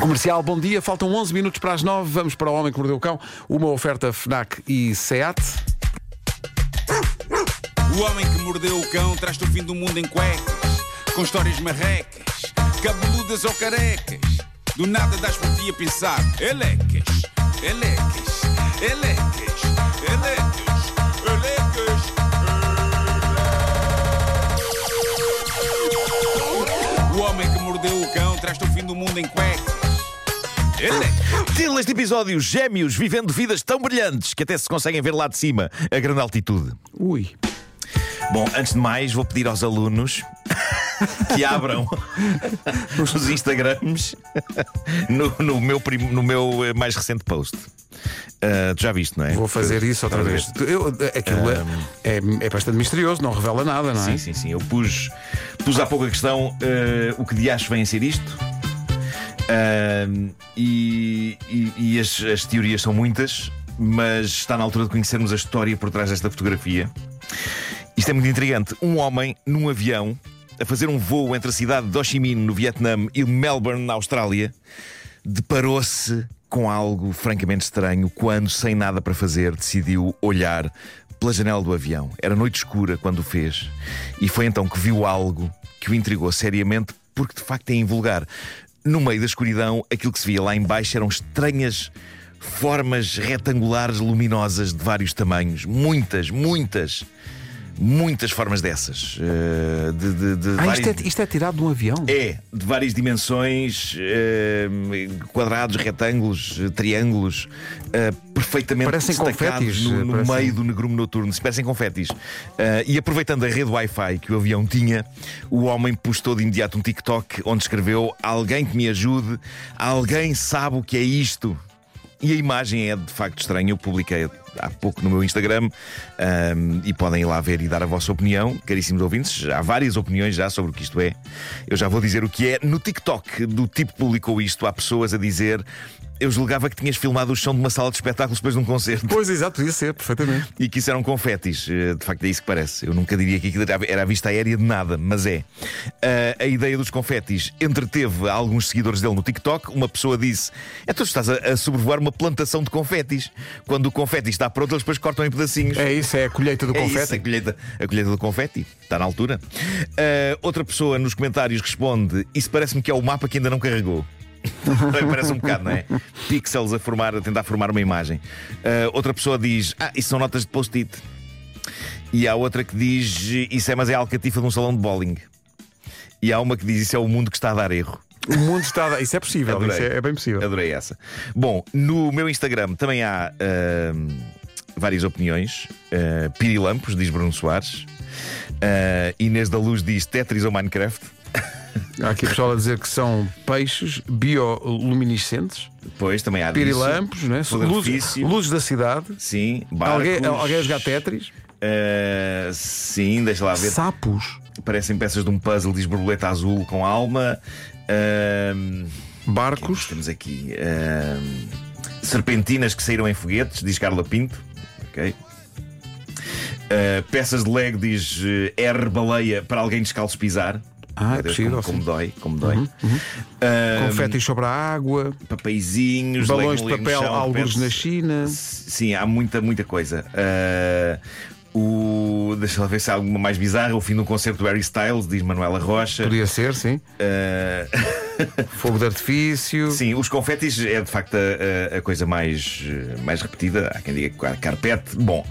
Comercial, bom dia. Faltam 11 minutos para as 9. Vamos para o Homem que Mordeu o Cão. Uma oferta FNAC e SEAT. O homem que mordeu o cão traz-te o fim do mundo em cuecas, com histórias marrecas, cabeludas ou carecas. Do nada das por ti a pensar, elecas, elecas, elecas, elecas, elecas. O homem que mordeu o cão traz-te o fim do mundo em cuecas. Título deste episódio: Gêmeos vivendo vidas tão brilhantes que até se conseguem ver lá de cima, a grande altitude. Ui. Bom, antes de mais, vou pedir aos alunos que abram os Instagrams no, no meu, prim- no meu eh, mais recente post. Ah, tu já viste, não é? Vou fazer isso outra vez. Eu, aquilo é, é, é bastante misterioso, não revela nada, não é? Sim, sim, sim. Eu pus, pus há pouco a questão: eh, o que de acho vem a ser isto? E e- e as, as teorias são muitas, mas está na altura de conhecermos a história por trás desta fotografia. Isto é muito intrigante. Um homem num avião a fazer um voo entre a cidade de Ho Chi Minh, no Vietnã, e Melbourne, na Austrália, deparou-se com algo francamente estranho quando, sem nada para fazer, decidiu olhar pela janela do avião. Era noite escura quando o fez, e foi então que viu algo que o intrigou seriamente, porque de facto é invulgar. No meio da escuridão, aquilo que se via lá embaixo eram estranhas formas retangulares luminosas de vários tamanhos. Muitas, muitas, muitas formas dessas. eh, de, de- de Ah, várias- isto é, isto é tirado de um avião? é, de várias dimensões, eh, quadrados, retângulos, eh, triângulos, perfeitamente Parecem destacados confetis, no, no parecem- meio do negrume noturno, se parecem confetis. E aproveitando a rede Wi-Fi que o avião tinha, o homem postou de imediato um TikTok onde escreveu: Alguém que me ajude, alguém sabe o que é isto. E a imagem é de facto estranha. Eu publiquei há pouco no meu Instagram ahm, e podem ir lá ver e dar a vossa opinião, caríssimos ouvintes. Há várias opiniões já sobre o que isto é. Eu já vou dizer o que é. No TikTok do tipo publicou isto, há pessoas a dizer. Eu julgava que tinhas filmado o chão de uma sala de espetáculos depois de um concerto Pois, exato, podia ser, perfeitamente. e que isso eram confetis. Eh, De facto, é isso que parece. Eu nunca diria que aquilo era- a vista aérea de nada, mas é. Ah, a ideia dos confetis entreteve alguns seguidores dele no TikTok. Uma pessoa disse: É tu estás a, a sobrevoar uma plantação de confetis. Quando o confeti está pronto, eles depois cortam em pedacinhos. É isso, é a colheita do É confete. isso, a, colheita, a colheita do confeti. Está na altura. Ah, outra pessoa nos comentários responde: Isso parece-me que é o mapa que ainda não carregou. Parece um bocado, não é? Pixels a, formar, a tentar formar uma imagem. Ah, outra pessoa diz: Ah, isso são notas de post-it. E há outra que diz: Isso é, mas é a alcatifa de um salão de bowling. E há uma que diz: Isso é o mundo que está a dar erro. O mundo está. Isso é possível, Adorei. isso é, é bem possível. Adorei essa. Bom, no meu Instagram também há ahm, várias opiniões. Uh, Pirilampos, diz Bruno Soares. Uh, Inês da Luz diz Tetris ou Minecraft. Há aqui pessoal a dizer que são peixes bioluminescentes, Depois também há pirilampos, né? Luzes, luzes da cidade. Sim, barcos. Alguém, alguém a jogar Tetris? Uh, sim, deixa lá ver. Sapos, Parecem peças de um puzzle, diz borboleta azul com alma. Ahm, barcos. Temos aqui ahm, serpentinas que saíram em foguetes, diz Carla Pinto. Ok. Ah, peças de Lego diz eh, R baleia para alguém descalço pisar. Ah, Deus, possível, Como, como dói, como dói. Ahm, Confetes sobre a água, papeizinhos, balões de papel, alguns na China. Sim, há muita, muita coisa. Ah, o, deixa lá ver se há alguma mais bizarra. O fim do concerto do Harry Styles, diz Manuela Rocha. Podia ser, sim. Ah, Fogo de artifício. sim, os confetis é de facto a, a- coisa mais, mais repetida. Há quem diga carpete. Bom,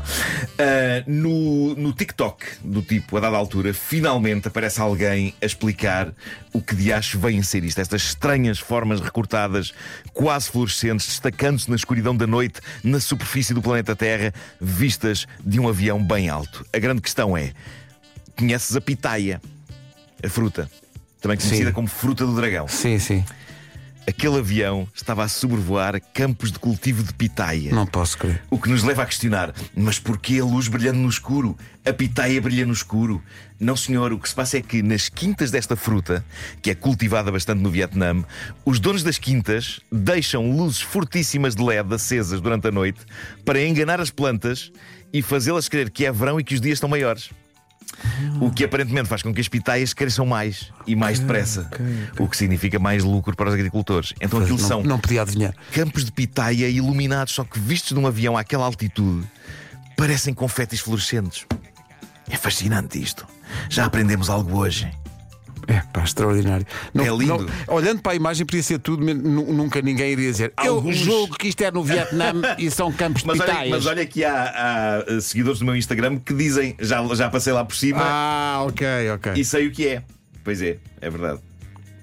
ah, no, no TikTok do tipo, a dada altura, finalmente aparece alguém a explicar o que de acho vem a ser isto. Estas estranhas formas recortadas, quase fluorescentes, destacando-se na escuridão da noite, na superfície do planeta Terra, vistas de um avião bem alto. A grande questão é: conheces a pitaia, a fruta? Também conhecida Sim. como fruta do dragão. Sim, sim. Aquele avião estava a sobrevoar campos de cultivo de pitaia. Não posso crer. O que nos leva a questionar: mas porquê a luz brilhando no escuro? A pitaia brilha no escuro? Não, senhor, o que se passa é que nas quintas desta fruta, que é cultivada bastante no Vietnã, os donos das quintas deixam luzes fortíssimas de LED acesas durante a noite para enganar as plantas e fazê-las crer que é verão e que os dias estão maiores. O que aparentemente faz com que as pitaias cresçam mais e mais depressa. O que significa mais lucro para os agricultores. Então aquilo não, são não podia adivinhar. campos de pitaia iluminados, só que vistos de um avião àquela altitude, parecem confetes fluorescentes. É fascinante isto. Já aprendemos algo hoje. É pá, extraordinário. Não, É lindo. não- olhando para a imagem, podia ser tudo, nunca ninguém iria dizer. Eu Alguns- julgo que isto é no Vietnã e são campos de Mas olha, mas olha que há, há, uh, seguidores do meu Instagram que dizem, já, já passei lá por cima Ah, ok, ok. e sei o que é. Pois é, é verdade.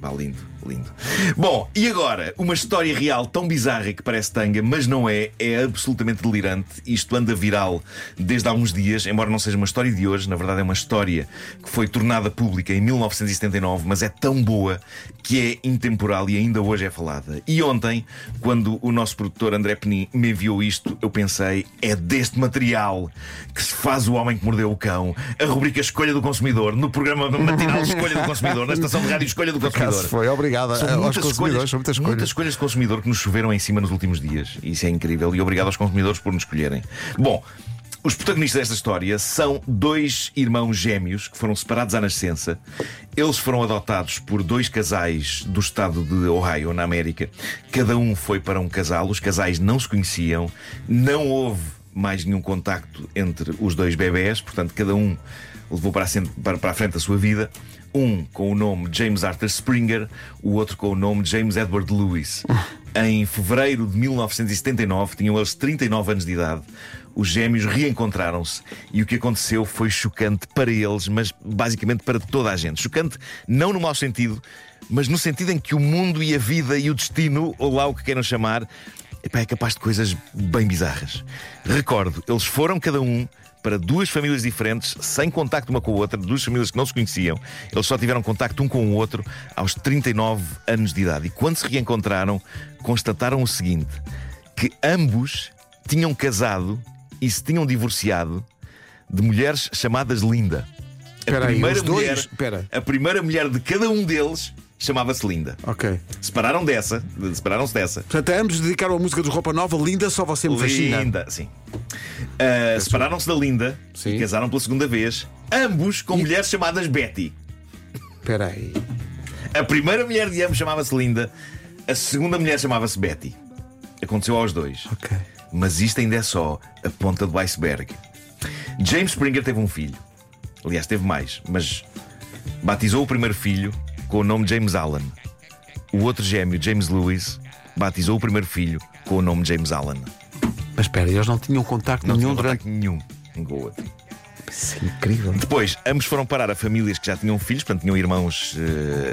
Vá lindo, lindo. Bom, e agora, uma história real tão bizarra que parece tanga, mas não é, é absolutamente delirante. Isto anda viral desde há uns dias, embora não seja uma história de hoje, na verdade é uma história que foi tornada pública em 1979, mas é tão boa que é intemporal e ainda hoje é falada. E ontem, quando o nosso produtor André Penin me enviou isto, eu pensei, é deste material que se faz o homem que mordeu o cão, a rubrica Escolha do Consumidor, no programa matinal Escolha do Consumidor, na estação de rádio Escolha do Consumidor. Foi, obrigado São a- aos muitas consumidores, escolhas, são muitas escolhas. muitas escolhas de consumidor que nos choveram em cima nos últimos dias. Isso é incrível. E obrigado aos consumidores por nos escolherem. Bom. Os protagonistas desta história são dois irmãos gêmeos que foram separados à nascença. Eles foram adotados por dois casais do estado de Ohio, na América. Cada um foi para um casal, os casais não se conheciam, não houve mais nenhum contacto entre os dois bebés, portanto, cada um levou para a, frente a sua vida. Um com o nome James Arthur Springer, o outro com o nome James Edward Lewis. Em fevereiro de 1979, tinham eles 39 anos de idade. Os gêmeos reencontraram-se e o que aconteceu foi chocante para eles, mas basicamente para toda a gente. Chocante não no mau sentido, mas no sentido em que o mundo e a vida e o destino, ou lá o que queiram chamar, epá, é capaz de coisas bem bizarras. Recordo, eles foram cada um para duas famílias diferentes, sem contacto uma com a outra, duas famílias que não se conheciam. Eles só tiveram contacto um com o outro aos 39 anos de idade. E quando se reencontraram, constataram o seguinte: que ambos tinham casado e se tinham divorciado de mulheres chamadas Linda. A Espera aí, primeira dois- mulher, espera. a primeira mulher de cada um deles chamava-se Linda. Ok. Separaram dessa, separaram-se dessa. Portanto, ambos dedicaram a música dos Roupa Nova, linda, só você me fascina. Linda, sim. Ah, Separaram-se da Linda Sim. e casaram pela segunda vez, ambos com mulheres chamadas Betty. Espera aí. A primeira mulher de ambos chamava-se Linda, a segunda mulher chamava-se Betty. Aconteceu aos dois. Ok. Mas isto ainda é só a ponta do iceberg. James Springer teve um filho. Aliás, teve mais, mas batizou o primeiro filho com o nome James Allen. O outro gêmeo, James Lewis, batizou o primeiro filho com o nome James Allen. Mas espera, eles não tinham contacto Não nenhum tinham durante. contacto nenhum um com o outro. Isso é incrível. Depois, ambos foram parar a famílias que já tinham filhos, portanto, tinham irmãos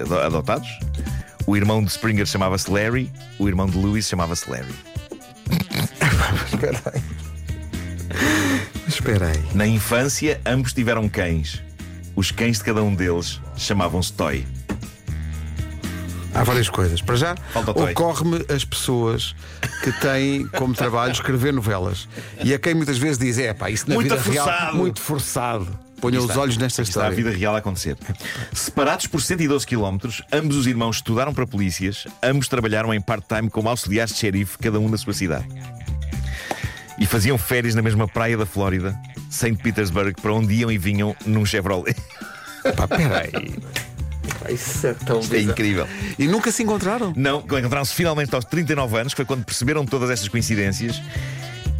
ado- adotados. O irmão de Springer chamava-se Larry, o irmão de Lewis chamava-se Larry. Espera aí. Espera aí. Na infância, ambos tiveram cães. Os cães de cada um deles chamavam-se Toy. Há várias coisas. Para já, ocorre-me as pessoas que têm como trabalho escrever novelas e a quem muitas vezes diz: é pá, isso na Muito vida real, forçado." muito forçado. Ponham os olhos nesta Está a história. vida real a acontecer. Separados por 112 km, ambos os irmãos estudaram para polícias, ambos trabalharam em part-time como auxiliares de xerife, cada um na sua cidade. E faziam férias na mesma praia da Flórida, St. Petersburg, para onde iam e vinham num Chevrolet. Pá, espera aí. Pá, Isso é tão Isto é bizarro. incrível. E nunca se encontraram? Não, encontraram-se finalmente aos 39 anos, que foi quando perceberam todas estas coincidências.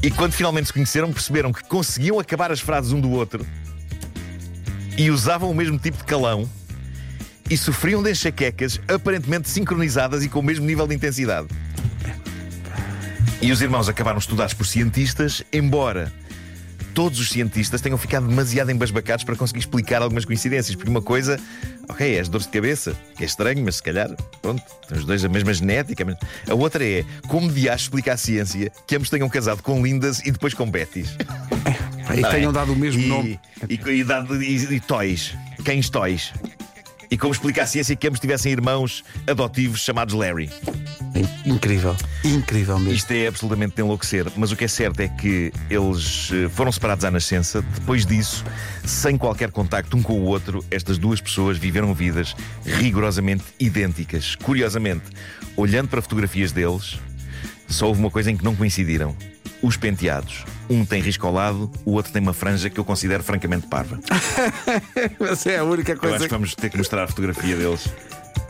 E quando finalmente se conheceram, perceberam que conseguiam acabar as frases um do outro e usavam o mesmo tipo de calão e sofriam de enxaquecas aparentemente sincronizadas e com o mesmo nível de intensidade. E os irmãos acabaram estudados por cientistas, embora todos os cientistas tenham ficado demasiado embasbacados para conseguir explicar algumas coincidências. Porque uma coisa, ok, é as dores de cabeça, que é estranho, mas se calhar, pronto, têm os dois a mesma genética. Mas... A outra é como de acho explica a ciência que ambos tenham casado com lindas e depois com Bettys. Pá, E tenham dado o mesmo e, nome. E, e, dado- e, e toys, cães toys. E como explica a ciência que ambos tivessem irmãos adotivos chamados Larry. Incrível. Incrível mesmo. Isto é absolutamente de enlouquecer, mas o que é certo é que eles eh, foram separados à nascença. Depois disso, sem qualquer contacto um com o outro, estas duas pessoas viveram vidas rigorosamente idênticas. Curiosamente, olhando para fotografias deles, só houve uma coisa em que não coincidiram: os penteados. Um tem risco ao lado, o outro tem uma franja que eu considero francamente parva. Essa é a única Eu coisa. acho que vamos ter que mostrar a fotografia deles.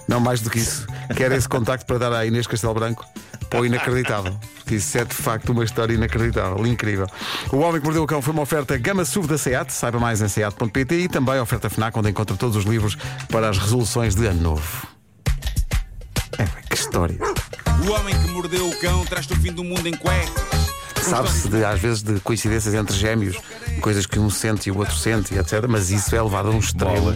Não mais do que isso. Quero esse contacto para dar à Inês Castelo Branco para o inacreditável. Porque isso é de facto uma história inacreditável, incrível. O Homem que Mordeu o Cão foi uma oferta Gama SUV da SEAT, saiba mais em SEAT.pt e também a oferta FNAC, onde encontra todos os livros para as resoluções de ano novo. É, que história. O homem que mordeu o cão traz-te o fim do mundo em cuecas. Sabe-se às vezes de coincidências entre gêmeos, coisas que um sente e o outro sente, etc. Mas isso é levado a um extremo.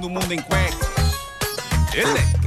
Do mundo em cuecas. Eleques.